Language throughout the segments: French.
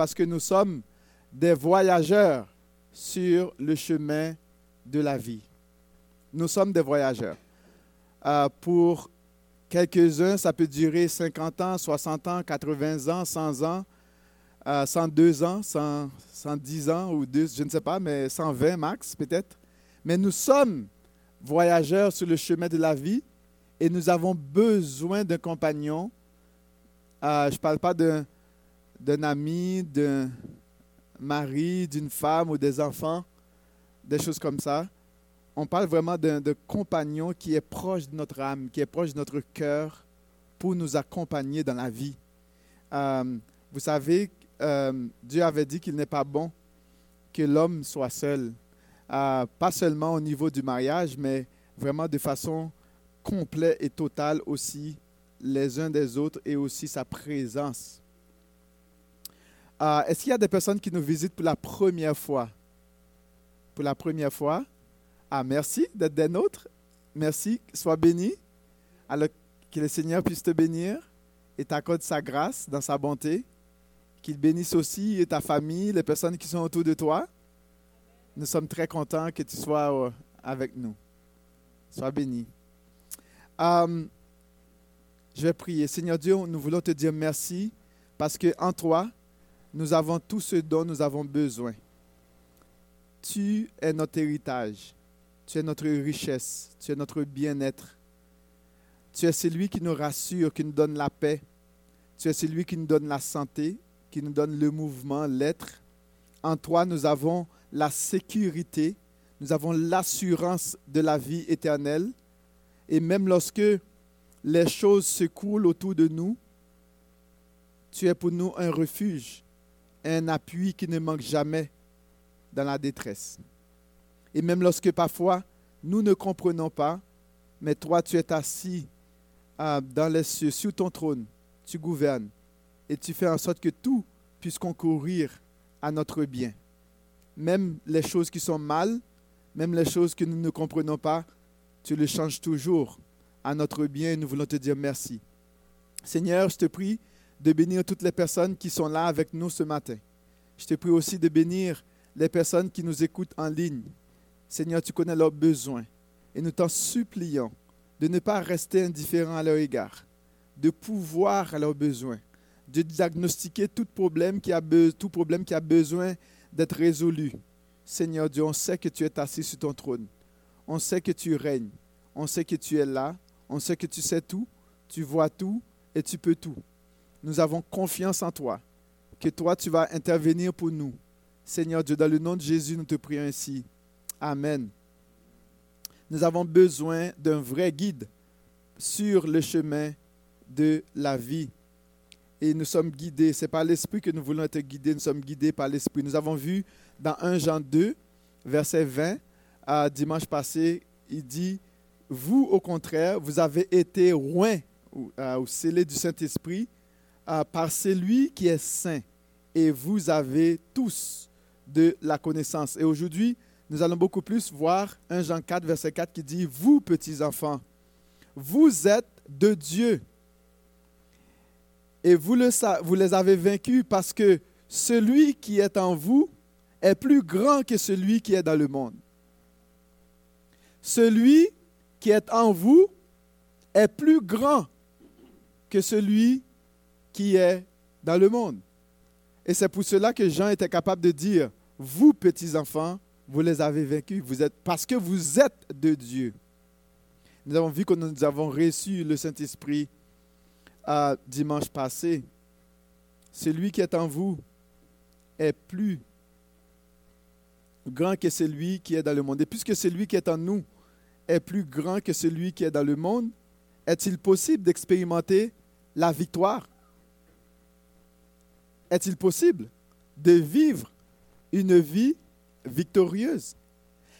parce que nous sommes des voyageurs sur le chemin de la vie. Nous sommes des voyageurs. Euh, pour quelques-uns, ça peut durer 50 ans, 60 ans, 80 ans, 100 ans, 102 euh, ans, 110 ans ou 2, je ne sais pas, mais 120 max peut-être. Mais nous sommes voyageurs sur le chemin de la vie et nous avons besoin d'un compagnon. Euh, je ne parle pas d'un ami, d'un mari, d'une femme ou des enfants, des choses comme ça. On parle vraiment d'un compagnon qui est proche de notre âme, qui est proche de notre cœur pour nous accompagner dans la vie. Euh, vous savez, euh, Dieu avait dit qu'il n'est pas bon que l'homme soit seul, euh, pas seulement au niveau du mariage, mais vraiment de façon complète et totale aussi les uns des autres et aussi sa présence. Euh, est-ce qu'il y a des personnes qui nous visitent pour la première fois? Pour la première fois? Ah, merci d'être des nôtres. Merci. Sois béni. Alors que le Seigneur puisse te bénir et t'accorde sa grâce dans sa bonté. Qu'il bénisse aussi ta famille, les personnes qui sont autour de toi. Nous sommes très contents que tu sois euh, avec nous. Sois béni. Euh, je vais prier. Seigneur Dieu, nous voulons te dire merci parce que en toi, nous avons tout ce dont nous avons besoin. Tu es notre héritage. Tu es notre richesse. Tu es notre bien-être. Tu es celui qui nous rassure, qui nous donne la paix. Tu es celui qui nous donne la santé, qui nous donne le mouvement, l'être. En toi, nous avons la sécurité, nous avons l'assurance de la vie éternelle. Et même lorsque les choses se coulent autour de nous, tu es pour nous un refuge, un appui qui ne manque jamais dans la détresse. Et même lorsque parfois nous ne comprenons pas, mais toi tu es assis euh, dans les cieux, sur ton trône, tu gouvernes et tu fais en sorte que tout puisse concourir à notre bien. Même les choses qui sont mal, même les choses que nous ne comprenons pas, tu les changes toujours à notre bien et nous voulons te dire merci. Seigneur, je te prie de bénir toutes les personnes qui sont là avec nous ce matin. Je te prie aussi de bénir les personnes qui nous écoutent en ligne. Seigneur, tu connais leurs besoins et nous t'en supplions de ne pas rester indifférent à leur égard, de pouvoir à leurs besoins, de diagnostiquer tout problème qui a, tout problème qui a besoin d'être résolu. Seigneur Dieu, on sait que tu es assis sur ton trône. On sait que tu règnes. On sait que tu es là. On sait que tu sais tout, tu vois tout et tu peux tout. Nous avons confiance en toi, que toi tu vas intervenir pour nous. Seigneur Dieu, dans le nom de Jésus, nous te prions ainsi. Amen. Nous avons besoin d'un vrai guide sur le chemin de la vie et nous sommes guidés. C'est par l'Esprit que nous voulons être guidés. Nous sommes guidés par l'Esprit. Nous avons vu dans 1 Jean 2, verset 20, à dimanche passé, il dit, vous au contraire, vous avez été loin ou, euh, scellés du Saint-Esprit par celui qui est saint. Et vous avez tous de la connaissance. Et aujourd'hui, nous allons beaucoup plus voir 1 Jean 4, verset 4 qui dit, vous petits enfants, vous êtes de Dieu et vous, vous les avez vaincus parce que celui qui est en vous est plus grand que celui qui est dans le monde. Celui qui est en vous est plus grand que celui qui est dans le monde. Et c'est pour cela que Jean était capable de dire, vous petits enfants, vous les avez vaincus, vous êtes, parce que vous êtes de Dieu. Nous avons vu que nous avons reçu le Saint-Esprit dimanche passé, celui qui est en vous est plus grand que celui qui est dans le monde. Et puisque celui qui est en nous est plus grand que celui qui est dans le monde, est-il possible d'expérimenter la victoire? Est-il possible de vivre une vie victorieuse?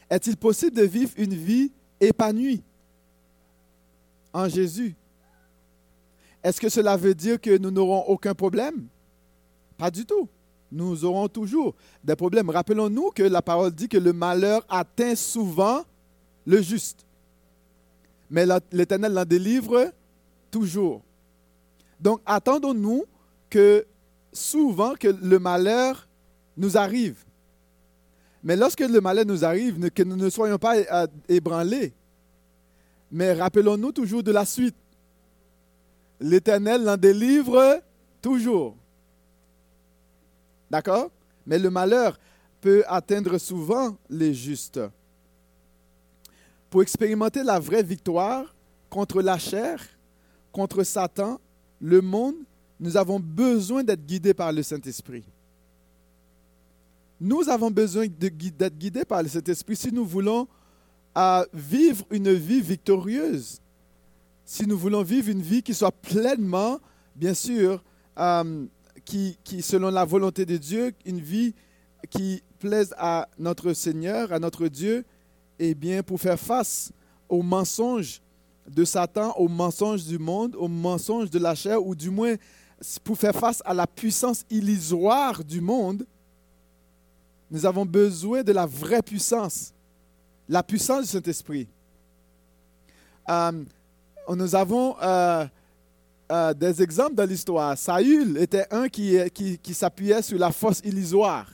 Est-il possible de vivre une vie épanouie en Jésus? Est-ce que cela veut dire que nous n'aurons aucun problème? Pas du tout. Nous aurons toujours des problèmes. Rappelons-nous que la parole dit que le malheur atteint souvent le juste. Mais l'Éternel l'en délivre toujours. Donc attendons-nous que souvent que le malheur nous arrive. Mais lorsque le malheur nous arrive, que nous ne soyons pas euh, ébranlés. Mais rappelons-nous toujours de la suite. L'Éternel l'en délivre toujours. D'accord? Mais le malheur peut atteindre souvent les justes. Pour expérimenter la vraie victoire contre la chair, contre Satan, le monde, nous avons besoin d'être guidés par le Saint-Esprit. Nous avons besoin d'être guidés par le Saint-Esprit si nous voulons euh, vivre une vie victorieuse, si nous voulons vivre une vie qui soit pleinement, bien sûr, euh, qui, selon la volonté de Dieu, une vie qui plaise à notre Seigneur, à notre Dieu, et bien pour faire face aux mensonges de Satan, aux mensonges du monde, aux mensonges de la chair, ou du moins pour faire face à la puissance illusoire du monde, nous avons besoin de la vraie puissance, la puissance du Saint-Esprit. Euh, nous avons euh, euh, des exemples dans l'histoire. Saül était un qui, s'appuyait sur la force illusoire.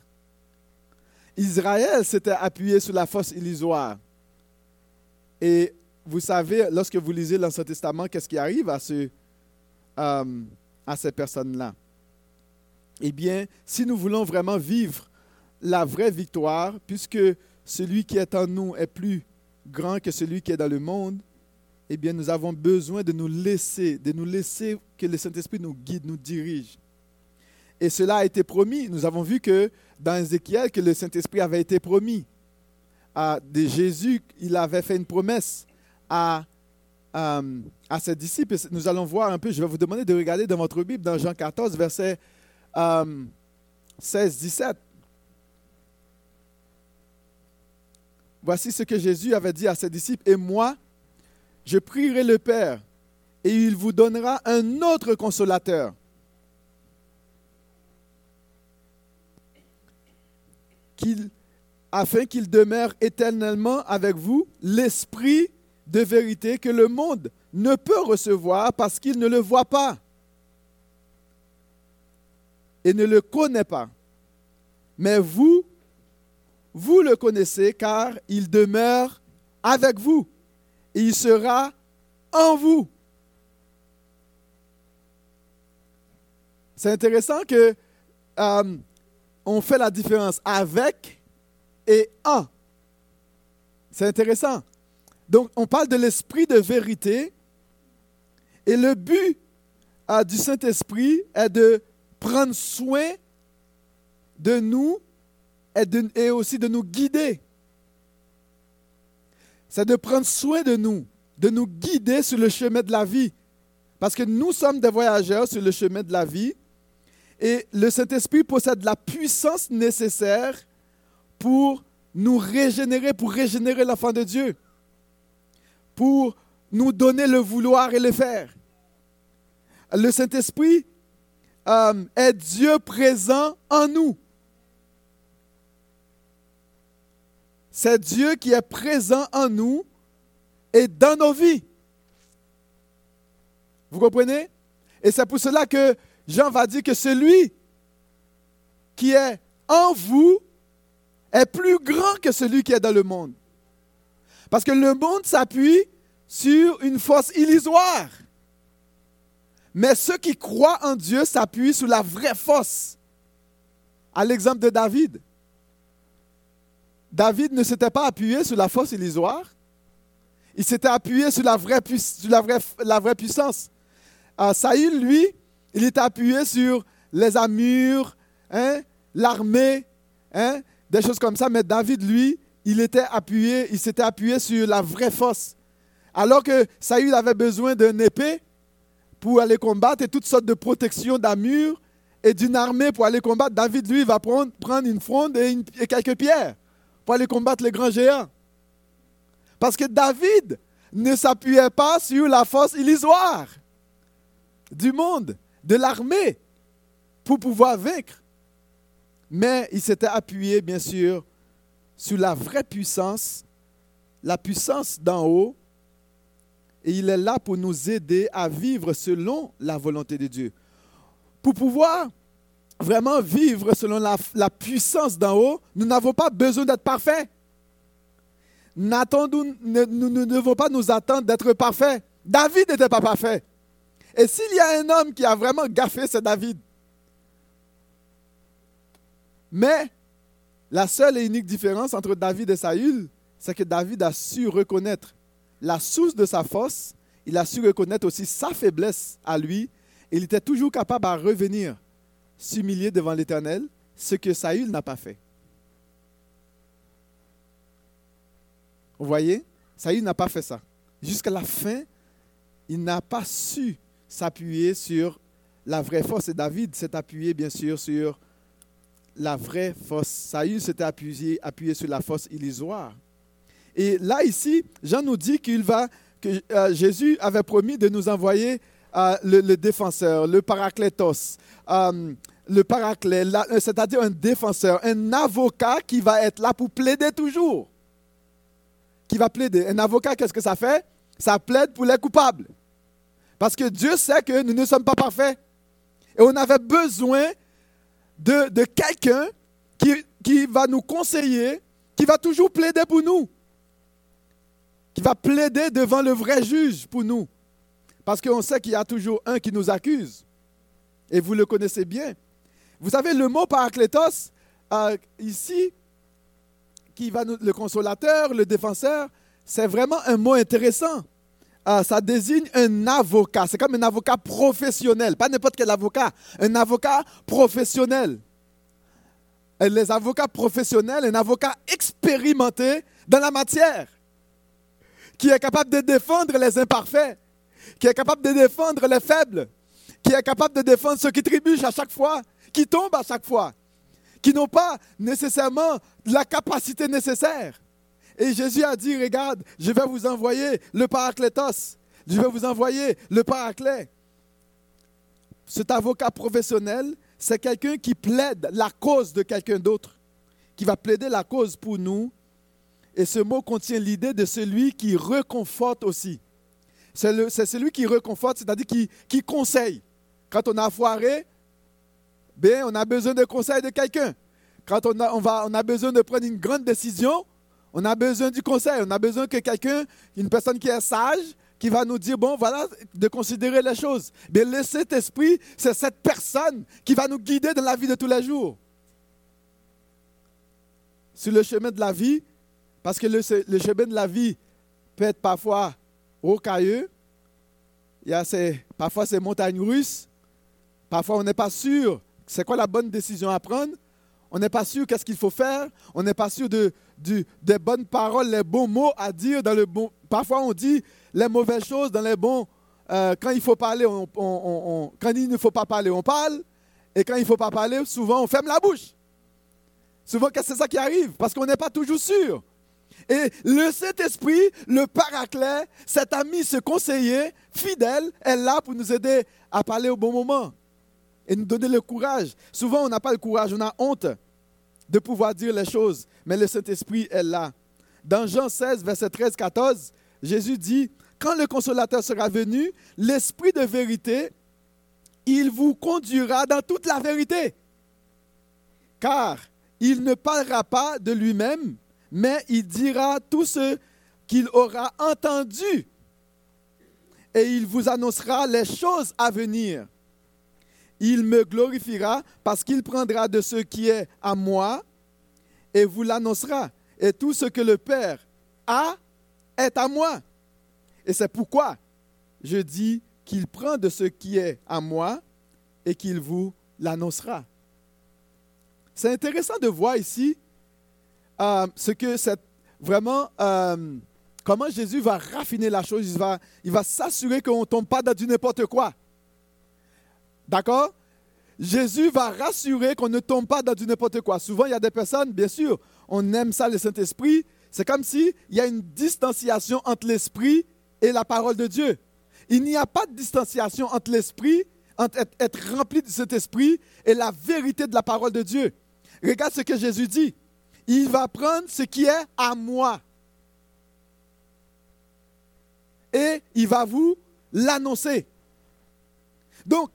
Israël s'était appuyé sur la force illusoire. Et vous savez, lorsque vous lisez l'Ancien Testament, qu'est-ce qui arrive à, ce, à ces personnes-là? Eh bien, si nous voulons vraiment vivre la vraie victoire, puisque celui qui est en nous est plus grand que celui qui est dans le monde, eh bien, nous avons besoin de nous laisser, de nous laisser que le Saint-Esprit nous guide, nous dirige. Et cela a été promis. Nous avons vu que dans Ézéchiel, que le Saint-Esprit avait été promis. À, de Jésus, il avait fait une promesse à, à, à, ses disciples. Nous allons voir un peu, je vais vous demander de regarder dans votre Bible, dans Jean 14, verset 16-17. Voici ce que Jésus avait dit à ses disciples. Et moi, je prierai le Père, et il vous donnera un autre consolateur. afin qu'il demeure éternellement avec vous l'esprit de vérité que le monde ne peut recevoir parce qu'il ne le voit pas et ne le connaît pas. Mais vous, vous le connaissez car il demeure avec vous et il sera en vous. C'est intéressant que euh, on fait la différence avec et en. C'est intéressant. Donc, on parle de l'esprit de vérité et le but euh, du Saint-Esprit est de prendre soin de nous et, aussi de nous guider. C'est de prendre soin de nous, de nous guider sur le chemin de la vie. Parce que nous sommes des voyageurs sur le chemin de la vie et le Saint-Esprit possède la puissance nécessaire pour nous régénérer, pour régénérer l'enfant de Dieu, pour nous donner le vouloir et le faire. Le Saint-Esprit euh, est Dieu présent en nous. C'est Dieu qui est présent en nous et dans nos vies. Vous comprenez? Et c'est pour cela que Jean va dire que celui qui est en vous est plus grand que celui qui est dans le monde. Parce que le monde s'appuie sur une force illusoire. Mais ceux qui croient en Dieu s'appuient sur la vraie force. À l'exemple de David. David ne s'était pas appuyé sur la force illusoire. Il s'était appuyé sur la vraie, puissance. Euh, Saïl, lui, il était appuyé sur les armures, hein, l'armée, hein, des choses comme ça. Mais David, lui, il était appuyé, il s'était appuyé sur la vraie force. Alors que Saïl avait besoin d'une épée pour aller combattre et toutes sortes de protections d'armure et d'une armée pour aller combattre, David, lui, va prendre, prendre une fronde et quelques pierres pour aller combattre les grands géants. Parce que David ne s'appuyait pas sur la force illusoire du monde, de l'armée, pour pouvoir vaincre. Mais il s'était appuyé, bien sûr, sur la vraie puissance, la puissance d'en haut, et il est là pour nous aider à vivre selon la volonté de Dieu. Pour pouvoir vraiment vivre selon la, puissance d'en haut, nous n'avons pas besoin d'être parfaits. N'attendons- Nous ne devons pas nous attendre d'être parfaits. David n'était pas parfait. Et s'il y a un homme qui a vraiment gaffé, c'est David. Mais la seule et unique différence entre David et Saül, c'est que David a su reconnaître la source de sa force, il a su reconnaître aussi sa faiblesse à lui, et il était toujours capable à revenir s'humilier devant l'Éternel, ce que Saül n'a pas fait. Vous voyez, Saül n'a pas fait ça. Jusqu'à la fin, il n'a pas su s'appuyer sur la vraie force. Et David s'est appuyé, bien sûr, sur la vraie force. Saül s'était appuyé, appuyé sur la force illusoire. Et là, ici, Jean nous dit qu'il va, que euh, Jésus avait promis de nous envoyer euh, le, défenseur, le paraclétos, euh, le paraclet, c'est-à-dire un défenseur, un avocat qui va être là pour plaider toujours. Qui va plaider. Un avocat, qu'est-ce que ça fait? Ça plaide pour les coupables. Parce que Dieu sait que nous ne sommes pas parfaits. Et on avait besoin de, quelqu'un qui, qui va nous conseiller, qui va toujours plaider pour nous, qui va plaider devant le vrai juge pour nous. Parce qu'on sait qu'il y a toujours un qui nous accuse. Et vous le connaissez bien. Vous savez, le mot paraclétos, euh, ici, qui va nous, le consolateur, le défenseur, c'est vraiment un mot intéressant. Euh, ça désigne un avocat. C'est comme un avocat professionnel, pas n'importe quel avocat, un avocat professionnel. Et les avocats professionnels, un avocat expérimenté dans la matière, qui est capable de défendre les imparfaits, qui est capable de défendre les faibles, qui est capable de défendre ceux qui trébuchent à chaque fois, qui tombent à chaque fois, qui n'ont pas nécessairement la capacité nécessaire. Et Jésus a dit, regarde, je vais vous envoyer le paraclétos, je vais vous envoyer le paraclet. Cet avocat professionnel, c'est quelqu'un qui plaide la cause de quelqu'un d'autre, qui va plaider la cause pour nous. Et ce mot contient l'idée de celui qui reconforte aussi. C'est celui qui reconforte, c'est-à-dire qui, conseille. Quand on a foiré, ben, on a besoin de conseil de quelqu'un. Quand on, va, on a besoin de prendre une grande décision, on a besoin du conseil. On a besoin que quelqu'un, une personne qui est sage, qui va nous dire, bon, voilà, de considérer les choses. Mais le Saint-Esprit, c'est cette personne qui va nous guider dans la vie de tous les jours. Sur le chemin de la vie, parce que le, le chemin de la vie peut être parfois rocailleux, il y a ces, parfois ces montagnes russes, parfois on n'est pas sûr c'est quoi la bonne décision à prendre, on n'est pas sûr qu'est-ce qu'il faut faire, on n'est pas sûr de, des bonnes paroles, les bons mots à dire dans le bon. Parfois on dit les mauvaises choses dans les bons. euh, quand il faut parler, quand il ne faut pas parler, on parle, et quand il ne faut pas parler, souvent on ferme la bouche. Souvent, c'est ça qui arrive? Parce qu'on n'est pas toujours sûr. Et le Saint-Esprit, le paraclet, cet ami, ce conseiller fidèle, est là pour nous aider à parler au bon moment et nous donner le courage. Souvent, on n'a pas le courage, on a honte de pouvoir dire les choses, mais le Saint-Esprit est là. Dans Jean 16, verset 13-14, Jésus dit, Quand le consolateur sera venu, l'Esprit de vérité, il vous conduira dans toute la vérité. Car il ne parlera pas de lui-même, mais il dira tout ce qu'il aura entendu. Et il vous annoncera les choses à venir. Il me glorifiera parce qu'il prendra de ce qui est à moi et vous l'annoncera. Et tout ce que le Père a est à moi. Et c'est pourquoi je dis qu'il prend de ce qui est à moi et qu'il vous l'annoncera. C'est intéressant de voir ici euh, ce que c'est vraiment euh, comment Jésus va raffiner la chose. Il va, il va s'assurer qu'on ne tombe pas dans du n'importe quoi. D'accord? Jésus va rassurer qu'on ne tombe pas dans du n'importe quoi. Souvent, il y a des personnes, bien sûr, on aime ça, le Saint-Esprit. C'est comme s'il y a une distanciation entre l'Esprit et la parole de Dieu. Il n'y a pas de distanciation entre l'Esprit, entre être, rempli de cet Esprit et la vérité de la parole de Dieu. Regarde ce que Jésus dit. Il va prendre ce qui est à moi. Et il va vous l'annoncer. Donc,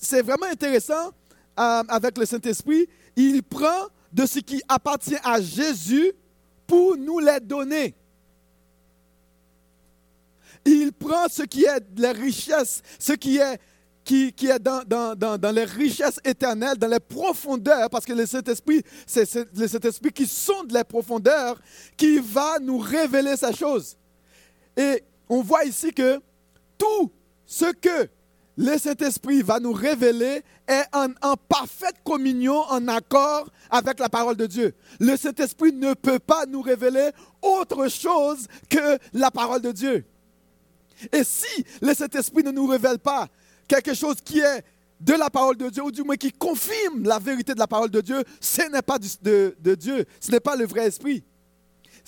c'est vraiment intéressant euh, avec le Saint-Esprit, il prend de ce qui appartient à Jésus pour nous les donner. Il prend ce qui est les richesses, ce qui est, qui, qui est dans, dans, dans, dans, les richesses éternelles, dans les profondeurs, parce que le Saint-Esprit, c'est le Saint-Esprit qui sonde les profondeurs, qui va nous révéler ces choses. Et on voit ici que tout ce que le Saint-Esprit va nous révéler est en, parfaite communion, en accord avec la parole de Dieu. Le Saint-Esprit ne peut pas nous révéler autre chose que la parole de Dieu. Et si le Saint-Esprit ne nous révèle pas quelque chose qui est de la parole de Dieu, ou du moins qui confirme la vérité de la parole de Dieu, ce n'est pas de Dieu, ce n'est pas le vrai esprit.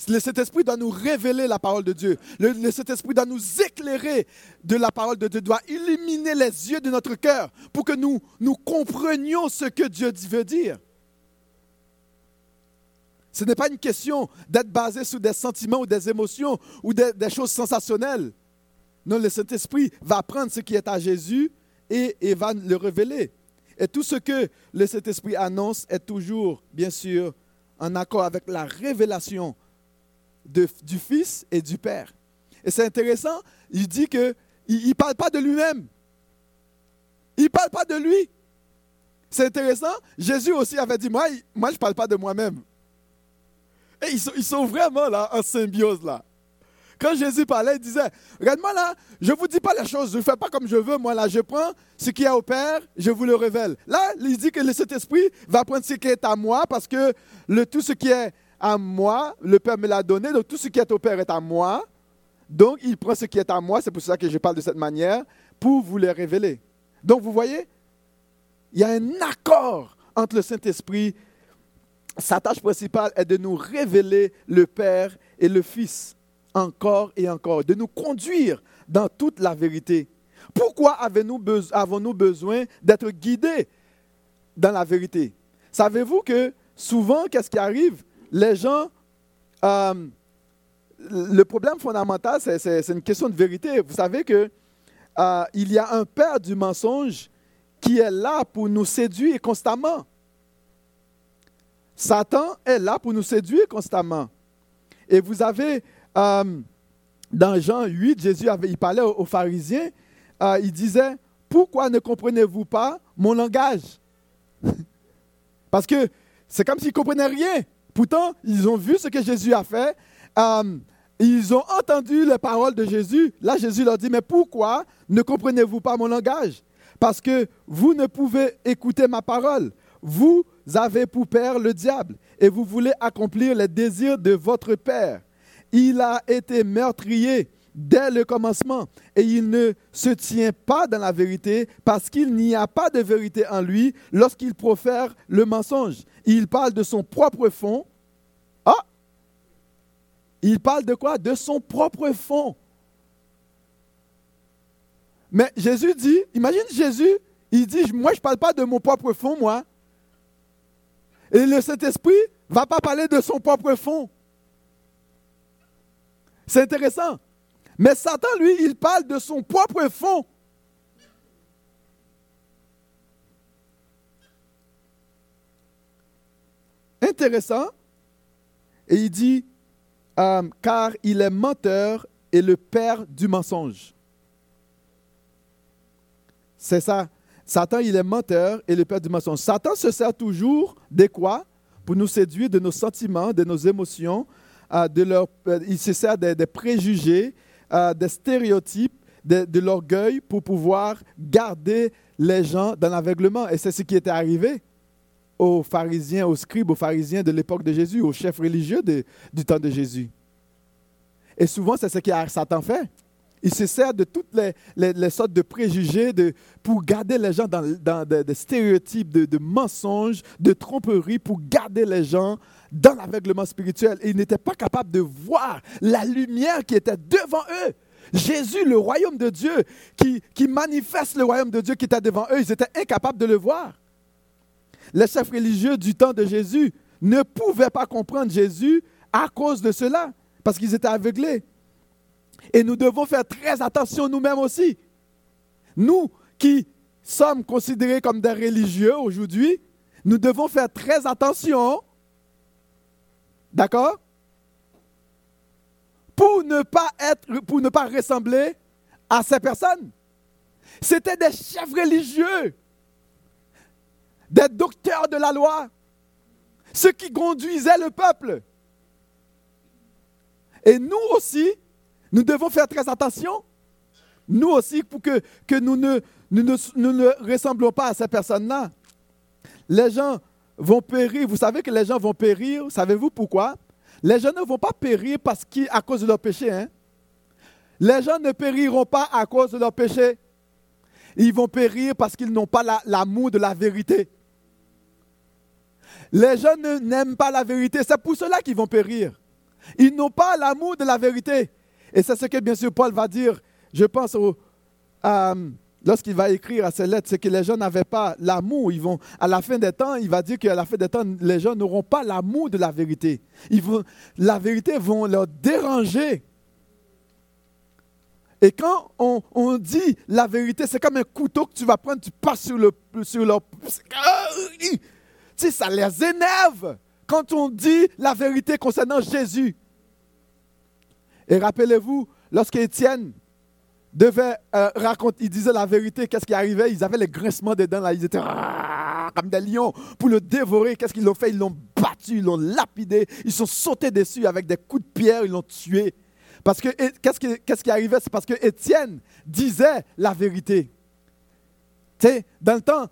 Le Saint-Esprit doit nous révéler la parole de Dieu. Le, Saint-Esprit doit nous éclairer de la parole de Dieu, doit illuminer les yeux de notre cœur pour que nous, comprenions ce que Dieu veut dire. Ce n'est pas une question d'être basé sur des sentiments ou des émotions ou des, des choses sensationnelles. Non, le Saint-Esprit va prendre ce qui est à Jésus et, et va le révéler. Et tout ce que le Saint-Esprit annonce est toujours, bien sûr, en accord avec la révélation de, du Fils et du Père. Et c'est intéressant, il dit qu'il ne parle pas de lui-même. Il ne parle pas de lui. C'est intéressant, Jésus aussi avait dit, moi, moi je ne parle pas de moi-même. Et ils sont, ils sont vraiment là, en symbiose là. Quand Jésus parlait, il disait, regarde-moi là, je ne vous dis pas les choses, je ne fais pas comme je veux, moi là, je prends ce qui est au Père, je vous le révèle. Là, il dit que le Saint-Esprit va prendre ce qui est à moi parce que le, tout ce qui est à moi, le Père me l'a donné, donc tout ce qui est au Père est à moi. Donc il prend ce qui est à moi, c'est pour ça que je parle de cette manière, pour vous le révéler. Donc vous voyez, il y a un accord entre le Saint-Esprit. Sa tâche principale est de nous révéler le Père et le Fils encore et encore, de nous conduire dans toute la vérité. Pourquoi avons-nous besoin d'être guidés dans la vérité? Savez-vous que souvent, qu'est-ce qui arrive? Les gens, euh, le problème fondamental, c'est une question de vérité. Vous savez que euh, il y a un père du mensonge qui est là pour nous séduire constamment. Satan est là pour nous séduire constamment. Et vous avez euh, dans Jean 8, Jésus avait, il parlait aux, pharisiens, il disait, pourquoi ne comprenez-vous pas mon langage Parce que c'est comme s'ils ne comprenaient rien. Pourtant, ils ont vu ce que Jésus a fait. Euh, ils ont entendu les paroles de Jésus. Là, Jésus leur dit, mais pourquoi ne comprenez-vous pas mon langage? Parce que vous ne pouvez écouter ma parole. Vous avez pour père le diable et vous voulez accomplir les désirs de votre père. Il a été meurtrier dès le commencement et il ne se tient pas dans la vérité parce qu'il n'y a pas de vérité en lui lorsqu'il profère le mensonge. Il parle de son propre fond. Ah Il parle de quoi? De son propre fond. Mais Jésus dit, imagine Jésus, il dit, moi je ne parle pas de mon propre fond, moi. Et le Saint-Esprit ne va pas parler de son propre fond. C'est intéressant. Mais Satan, lui, il parle de son propre fond. Intéressant. Et il dit, euh, car il est menteur et le père du mensonge. C'est ça. Satan, il est menteur et le père du mensonge. Satan se sert toujours de quoi? Pour nous séduire de nos sentiments, de nos émotions, euh, de leur, euh, il se sert des, préjugés, des stéréotypes, de, de l'orgueil pour pouvoir garder les gens dans l'aveuglement. Et c'est ce qui était arrivé aux pharisiens, aux scribes, aux pharisiens de l'époque de Jésus, aux chefs religieux du temps de Jésus. Et souvent, c'est ce que Satan fait. Il se sert de toutes les, sortes de préjugés de, pour garder les gens dans, des, stéréotypes, de, mensonges, de tromperies, pour garder les gens dans l'aveuglement spirituel. Ils n'étaient pas capables de voir la lumière qui était devant eux. Jésus, le royaume de Dieu, qui, qui manifeste le royaume de Dieu qui était devant eux, ils étaient incapables de le voir. Les chefs religieux du temps de Jésus ne pouvaient pas comprendre Jésus à cause de cela, parce qu'ils étaient aveuglés. Et nous devons faire très attention nous-mêmes aussi. Nous qui sommes considérés comme des religieux aujourd'hui, nous devons faire très attention, d'accord, pour ne pas être, pour ne pas ressembler à ces personnes. C'était des chefs religieux, des docteurs de la loi, ceux qui conduisaient le peuple. Et nous aussi, nous devons faire très attention. Nous aussi, pour que, nous, ne, nous, ressemblons pas à ces personnes-là. Les gens vont périr. Vous savez que les gens vont périr. Savez-vous pourquoi? Les gens ne vont pas périr parce à cause de leur péché. Hein? Les gens ne périront pas à cause de leur péché. Ils vont périr parce qu'ils n'ont pas l'amour de la vérité. Les gens n'aiment pas la vérité. C'est pour cela qu'ils vont périr. Ils n'ont pas l'amour de la vérité. Et c'est ce que bien sûr Paul va dire, je pense, lorsqu'il va écrire à ses lettres, c'est que les gens n'avaient pas l'amour. Ils à la fin des temps, il va dire qu'à la fin des temps, les gens n'auront pas l'amour de la vérité. Ils vont, la vérité va leur déranger. Et quand on, dit la vérité, c'est comme un couteau que tu vas prendre, tu passes sur, le, sur. Sais, ça les énerve quand on dit la vérité concernant Jésus. Et rappelez-vous, lorsque Étienne devait euh, raconter, il disait la vérité, qu'est-ce qui arrivait? Ils avaient les grincements des dents, là, ils étaient comme des lions pour le dévorer. Qu'est-ce qu'ils l'ont fait? Ils l'ont battu, ils l'ont lapidé, ils sont sautés dessus avec des coups de pierre, ils l'ont tué. Parce que qu'est-ce qui, qu'est-ce qui arrivait? C'est parce que Étienne disait la vérité. Tu sais, dans le temps,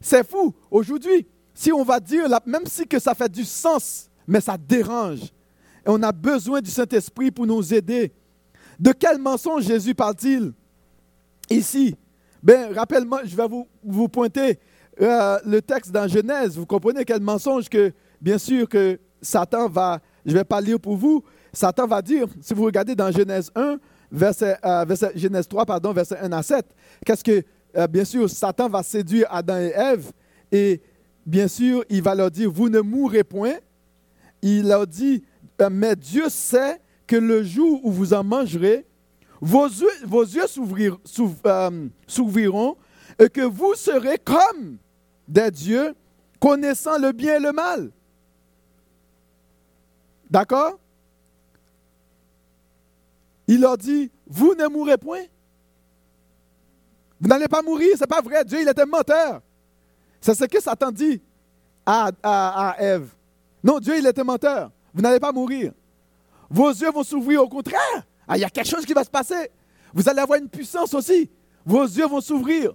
c'est fou. Aujourd'hui, si on va dire, même si que ça fait du sens, mais ça dérange, et on a besoin du Saint-Esprit pour nous aider. De quel mensonge Jésus parle-t-il ici? Ben, rappelle-moi, je vais vous, vous pointer euh, le texte dans Genèse. Vous comprenez quel mensonge que, bien sûr, que Satan va, je ne vais pas lire pour vous, Satan va dire, si vous regardez dans Genèse 1, verset, euh, Genèse 3, pardon, verset 1 à 7, qu'est-ce que, euh, bien sûr, Satan va séduire Adam et Ève et bien sûr, il va leur dire, vous ne mourrez point. Il leur dit, euh, mais Dieu sait que le jour où vous en mangerez, vos yeux, vos euh, s'ouvriront et que vous serez comme des dieux, connaissant le bien et le mal. D'accord? Il leur dit, vous ne mourrez point. Vous n'allez pas mourir, c'est pas vrai. Dieu, il était menteur. C'est ce que Satan dit à, Ève. Non, Dieu, il était menteur. Vous n'allez pas mourir. Vos yeux vont s'ouvrir au contraire. Ah, il y a quelque chose qui va se passer. Vous allez avoir une puissance aussi. Vos yeux vont s'ouvrir.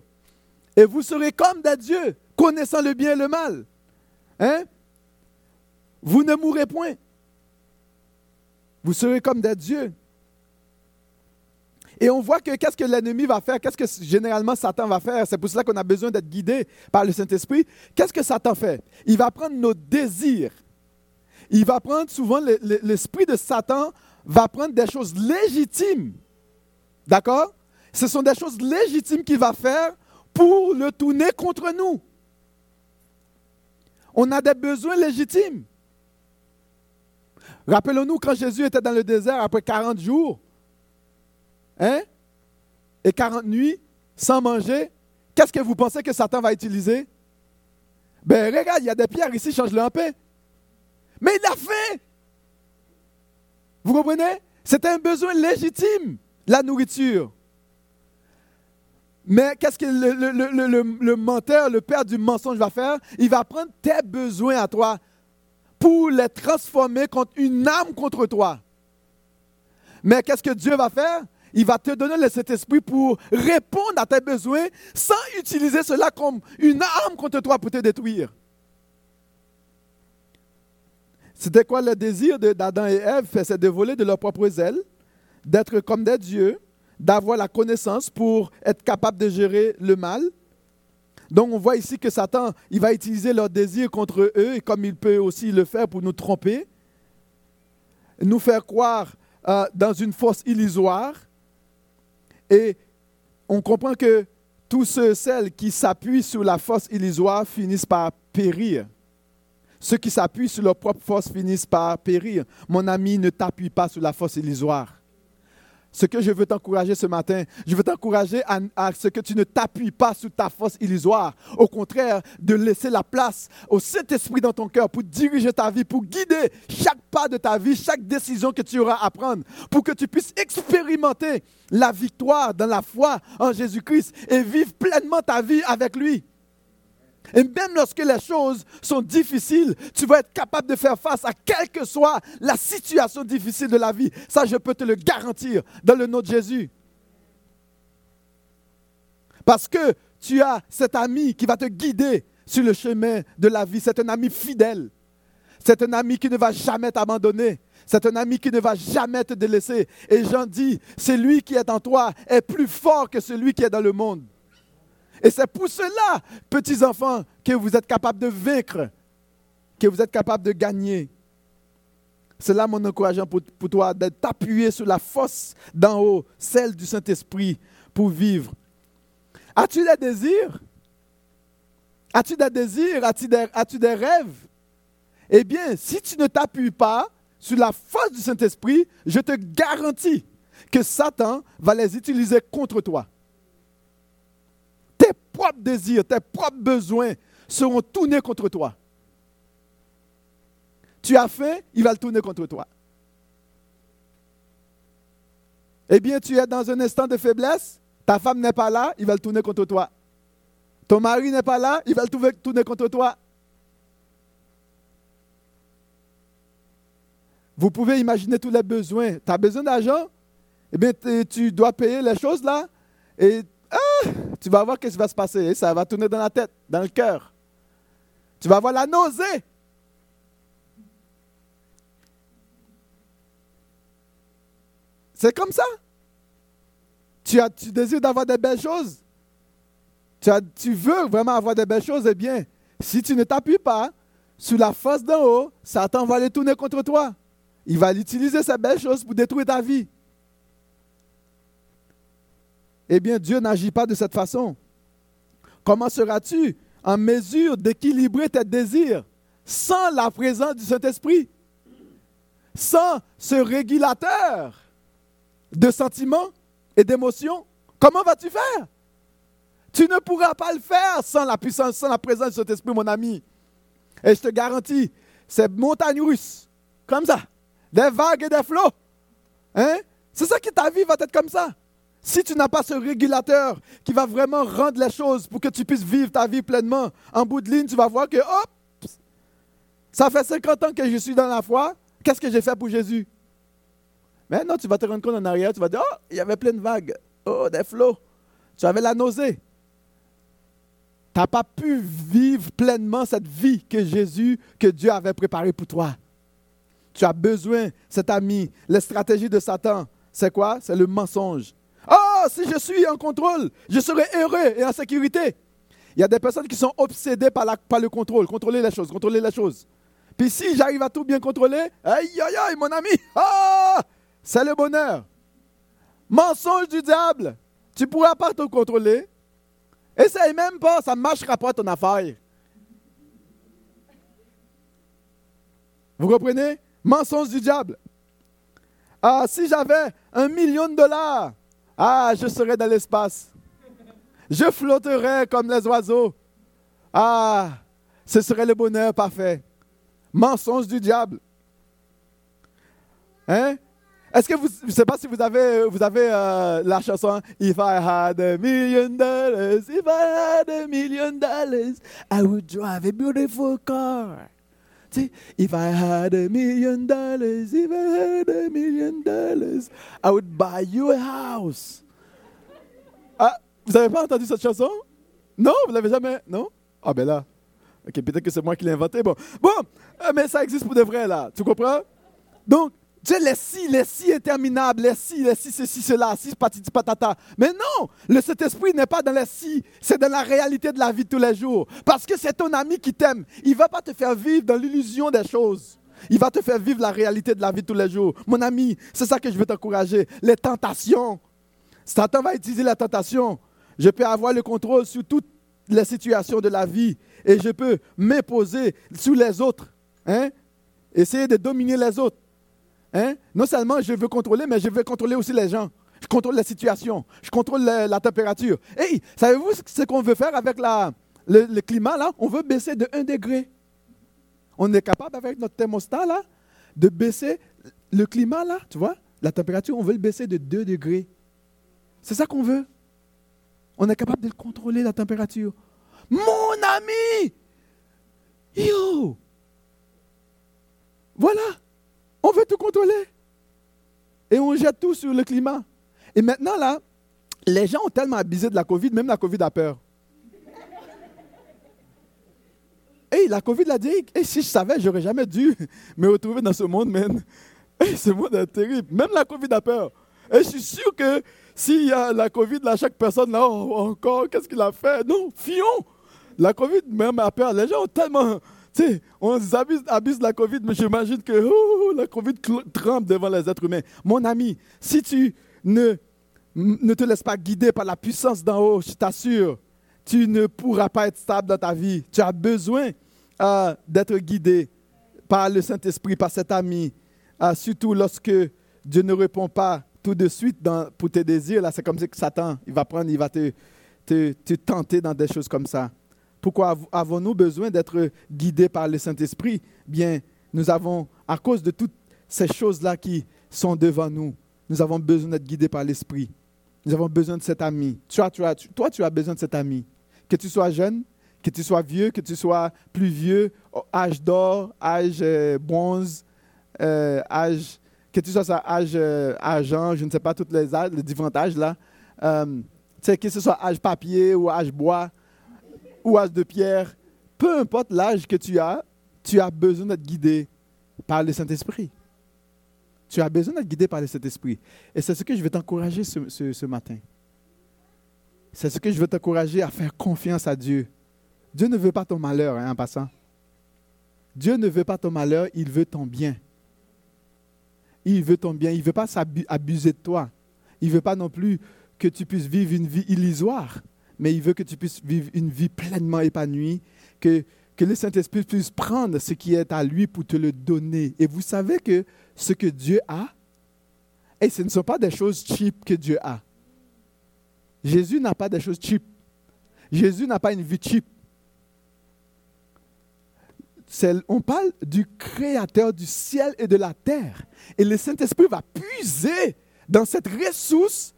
Et vous serez comme des dieux, connaissant le bien et le mal. Hein? Vous ne mourrez point. Vous serez comme des dieux. Et on voit que qu'est-ce que l'ennemi va faire, qu'est-ce que généralement Satan va faire. C'est pour cela qu'on a besoin d'être guidé par le Saint-Esprit. Qu'est-ce que Satan fait? Il va prendre nos désirs. Il va prendre souvent, l'esprit de Satan va prendre des choses légitimes. D'accord? Ce sont des choses légitimes qu'il va faire pour le tourner contre nous. On a des besoins légitimes. Rappelons-nous quand Jésus était dans le désert après 40 jours, hein? et 40 nuits sans manger, qu'est-ce que vous pensez que Satan va utiliser? Ben regarde, il y a des pierres ici, change-le en paix. Mais il l'a fait. Vous comprenez? C'était un besoin légitime, la nourriture. Mais qu'est-ce que le, menteur, le père du mensonge va faire? Il va prendre tes besoins à toi pour les transformer contre une âme contre toi. Mais qu'est-ce que Dieu va faire? Il va te donner le Saint-Esprit pour répondre à tes besoins sans utiliser cela comme une arme contre toi pour te détruire. C'était quoi le désir d'Adam et Ève? C'est de voler de leurs propres ailes, d'être comme des dieux, d'avoir la connaissance pour être capable de gérer le mal. Donc on voit ici que Satan, il va utiliser leurs désirs contre eux, et comme il peut aussi le faire pour nous tromper, nous faire croire euh, dans une force illusoire, et on comprend que tous ceux, celles qui s'appuient sur la force illusoire finissent par périr. Ceux qui s'appuient sur leur propre force finissent par périr. Mon ami, ne t'appuie pas sur la force illusoire. Ce que je veux t'encourager ce matin, je veux t'encourager à, ce que tu ne t'appuies pas sur ta force illusoire. Au contraire, de laisser la place au Saint-Esprit dans ton cœur pour diriger ta vie, pour guider chaque pas de ta vie, chaque décision que tu auras à prendre, pour que tu puisses expérimenter la victoire dans la foi en Jésus-Christ et vivre pleinement ta vie avec lui. Et même lorsque les choses sont difficiles, tu vas être capable de faire face à quelle que soit la situation difficile de la vie. Ça, je peux te le garantir dans le nom de Jésus. Parce que tu as cet ami qui va te guider sur le chemin de la vie. C'est un ami fidèle. C'est un ami qui ne va jamais t'abandonner. C'est un ami qui ne va jamais te délaisser. Et Jean dit, celui qui est en toi est plus fort que celui qui est dans le monde. Et c'est pour cela, petits enfants, que vous êtes capables de vaincre, que vous êtes capables de gagner. C'est là mon encouragement pour, toi, d'être appuyé sur la force d'en haut, celle du Saint-Esprit, pour vivre. As-tu des désirs? As-tu des désirs? As-tu des, as des rêves? Eh bien, si tu ne t'appuies pas sur la force du Saint-Esprit, je te garantis que Satan va les utiliser contre toi propres désirs, tes propres besoins seront tournés contre toi. Tu as faim, il va le tourner contre toi. Eh bien, tu es dans un instant de faiblesse, ta femme n'est pas là, il va le tourner contre toi. Ton mari n'est pas là, il va le tourner contre toi. Vous pouvez imaginer tous les besoins. Tu as besoin d'argent, eh bien, tu dois payer les choses là, et tu vas voir ce qui va se passer. Ça va tourner dans la tête, dans le cœur. Tu vas avoir la nausée. C'est comme ça. Tu, as, tu désires d'avoir des belles choses. Tu, as, tu veux vraiment avoir des belles choses. Eh bien, si tu ne t'appuies pas sur la force d'en haut, Satan va les tourner contre toi. Il va utiliser ces belles choses pour détruire ta vie. Eh bien, Dieu n'agit pas de cette façon. Comment seras-tu en mesure d'équilibrer tes désirs sans la présence du Saint-Esprit? Sans ce régulateur de sentiments et d'émotions? Comment vas-tu faire? Tu ne pourras pas le faire sans la puissance, sans la présence du Saint-Esprit, mon ami. Et je te garantis, c'est montagne russe, comme ça, des vagues et des flots. Hein? C'est ça que ta vie va être comme ça. Si tu n'as pas ce régulateur qui va vraiment rendre les choses pour que tu puisses vivre ta vie pleinement, en bout de ligne, tu vas voir que, hop, ça fait 50 ans que je suis dans la foi, qu'est-ce que j'ai fait pour Jésus? Mais non, tu vas te rendre compte en arrière, tu vas dire, oh, il y avait plein de vagues, oh, des flots, tu avais la nausée. Tu n'as pas pu vivre pleinement cette vie que Jésus, que Dieu avait préparée pour toi. Tu as besoin, cet ami, les stratégies de Satan, c'est quoi? C'est le mensonge. Oh, si je suis en contrôle, je serai heureux et en sécurité. Il y a des personnes qui sont obsédées par, le contrôle, contrôler les choses, contrôler les choses. Puis si j'arrive à tout bien contrôler, aïe, aïe, aïe, mon ami, oh, c'est le bonheur. Mensonge du diable. Tu ne pourras pas te contrôler. Essaye même pas, ça ne marchera pas ton affaire. Vous comprenez? Mensonge du diable. Ah, si j'avais un million de dollars, ah, je serai dans l'espace. Je flotterai comme les oiseaux. Ah, ce serait le bonheur parfait. Mensonge du diable. Hein? Est-ce que vous, je ne sais pas si vous avez, vous avez euh, la chanson If I had a million dollars, if I had a million dollars, I would drive a beautiful car. If I had a million dollars, if I had a million dollars, I would buy you a house. Ah, vous n'avez pas entendu cette chanson? Non, vous l'avez jamais? Non? Ah ben là. Ok, peut-être que c'est moi qui l'ai inventé. Bon, bon, euh, mais ça existe pour de vrai là. Tu comprends? Donc, Dieu, les si, les si interminables, les si, les si, ceci, cela, si, patiti, patata. Mais non, le Saint-Esprit n'est pas dans les si, c'est dans la réalité de la vie tous les jours. Parce que c'est ton ami qui t'aime. Il ne va pas te faire vivre dans l'illusion des choses. Il va te faire vivre la réalité de la vie tous les jours. Mon ami, c'est ça que je veux t'encourager. Les tentations. Satan va utiliser la tentation. Je peux avoir le contrôle sur toutes les situations de la vie et je peux m'imposer sur les autres. Hein? Essayer de dominer les autres. Hein? Non seulement je veux contrôler, mais je veux contrôler aussi les gens. Je contrôle la situation. Je contrôle la, température. Hey, savez-vous ce qu'on veut faire avec le, climat là? On veut baisser de 1 degré. On est capable avec notre thermostat de baisser le climat là, tu vois? La température, on veut le baisser de 2 degrés. C'est ça qu'on veut. On est capable de contrôler la température. Mon ami! Yo! Voilà! On veut tout contrôler. Et on jette tout sur le climat. Et maintenant, là, les gens ont tellement abusé de la COVID, même la COVID a peur. Et la COVID l'a dit, et si je savais, j'aurais jamais dû me retrouver dans ce monde, man. ce monde est terrible. Même la COVID a peur. Et je suis sûr que s'il y a la COVID, chaque personne, là, oh, encore, qu'est-ce qu'il a fait? Non, fions La COVID, même a peur. Les gens ont tellement. On abuse, abuse de la COVID, mais j'imagine que la COVID tremble devant les êtres humains. Mon ami, si tu ne, ne te laisses pas guider par la puissance d'en haut, je t'assure, tu ne pourras pas être stable dans ta vie. Tu as besoin euh, d'être guidé par le Saint-Esprit, par cet ami, euh, surtout lorsque Dieu ne répond pas tout de suite pour tes désirs, là, c'est comme si Satan, il va prendre, il va te, te tenter dans des choses comme ça. Pourquoi avons-nous besoin d'être guidés par le Saint-Esprit? Bien, nous avons, à cause de toutes ces choses-là qui sont devant nous, nous avons besoin d'être guidés par l'Esprit. Nous avons besoin de cet ami. Toi, tu as, toi, tu as besoin de cet ami. Que tu sois jeune, que tu sois vieux, que tu sois plus vieux, âge d'or, âge euh, bronze, euh, âge que tu sois âge euh, argent, je ne sais pas, tous les âges, les différents âges là. Euh, que ce soit âge papier ou âge bois ou âge de pierre, peu importe l'âge que tu as, tu as besoin d'être guidé par le Saint-Esprit. Tu as besoin d'être guidé par le Saint-Esprit. Et c'est ce que je veux t'encourager ce, matin. C'est ce que je veux t'encourager à faire confiance à Dieu. Dieu ne veut pas ton malheur, hein, en passant. Dieu ne veut pas ton malheur, il veut ton bien. Il veut ton bien. Il ne veut pas s'abuser de toi. Il ne veut pas non plus que tu puisses vivre une vie illusoire, mais il veut que tu puisses vivre une vie pleinement épanouie, que, que le Saint-Esprit puisse prendre ce qui est à lui pour te le donner. Et vous savez que ce que Dieu a, et ce ne sont pas des choses cheap que Dieu a. Jésus n'a pas des choses cheap. Jésus n'a pas une vie cheap on parle du Créateur du ciel et de la terre. Et le Saint-Esprit va puiser dans cette ressource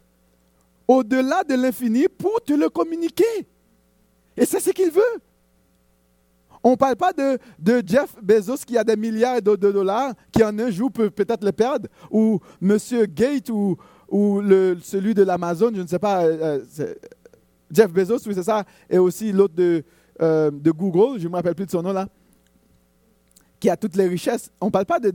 au-delà de l'infini pour te le communiquer. Et c'est ce qu'il veut. On ne parle pas de, Jeff Bezos qui a des milliards de, dollars, qui en un jour peut peut-être le perdre, ou M. Gates ou, ou celui de l'Amazon, je ne sais pas, euh, euh, Jeff Bezos, oui c'est ça, et aussi l'autre de, euh, de Google, je ne me rappelle plus de son nom là qui a toutes les richesses. On ne parle pas de,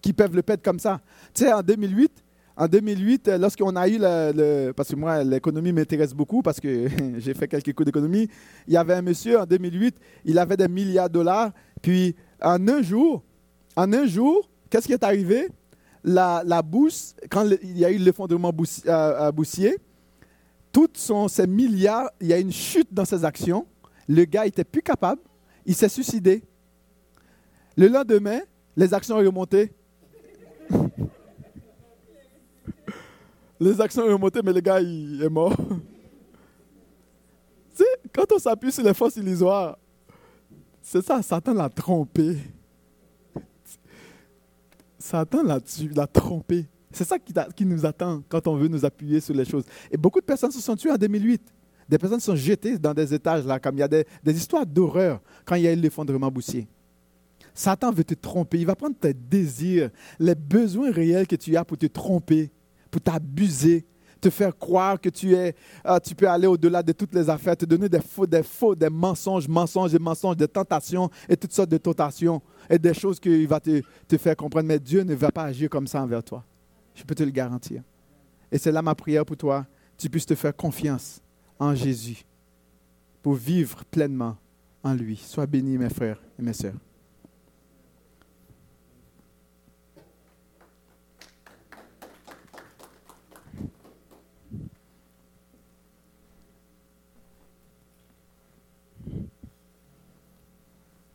qui peuvent le perdre comme ça. Tu sais, en 2008, en 2008, euh, lorsqu'on a eu le, parce que moi l'économie m'intéresse beaucoup parce que j'ai fait quelques cours d'économie, il y avait un monsieur en 2008, il avait des milliards de dollars, puis en un jour, en un jour, qu'est-ce qui est arrivé? La, bourse, quand il y a eu l'effondrement boussier, euh, boussier, tous ces milliards, il y a une chute dans ses actions. Le gars était plus capable, il s'est suicidé. Le lendemain, les actions ont remonté. les actions ont remonté, mais le gars, il est mort. tu quand on s'appuie sur les forces illusoires, c'est ça, Satan l'a trompé. Satan l'a l'a trompé. C'est ça qui, nous attend quand on veut nous appuyer sur les choses. Et beaucoup de personnes se sont tuées en 2008. Des personnes sont jetées dans des étages, là, comme il y a des, des histoires d'horreur quand il y a eu l'effondrement boussier. Satan veut te tromper. Il va prendre tes désirs, les besoins réels que tu as pour te tromper, pour t'abuser, te faire croire que tu, es, ah, tu peux aller au-delà de toutes les affaires, te donner des faux, des faux, des mensonges, mensonges et mensonges, des tentations et toutes sortes de tentations et des choses qu'il va te, te faire comprendre. Mais Dieu ne va pas agir comme ça envers toi. Je peux te le garantir. Et c'est là ma prière pour toi. Tu puisses te faire confiance en Jésus pour vivre pleinement en lui. Sois béni, mes frères et mes sœurs.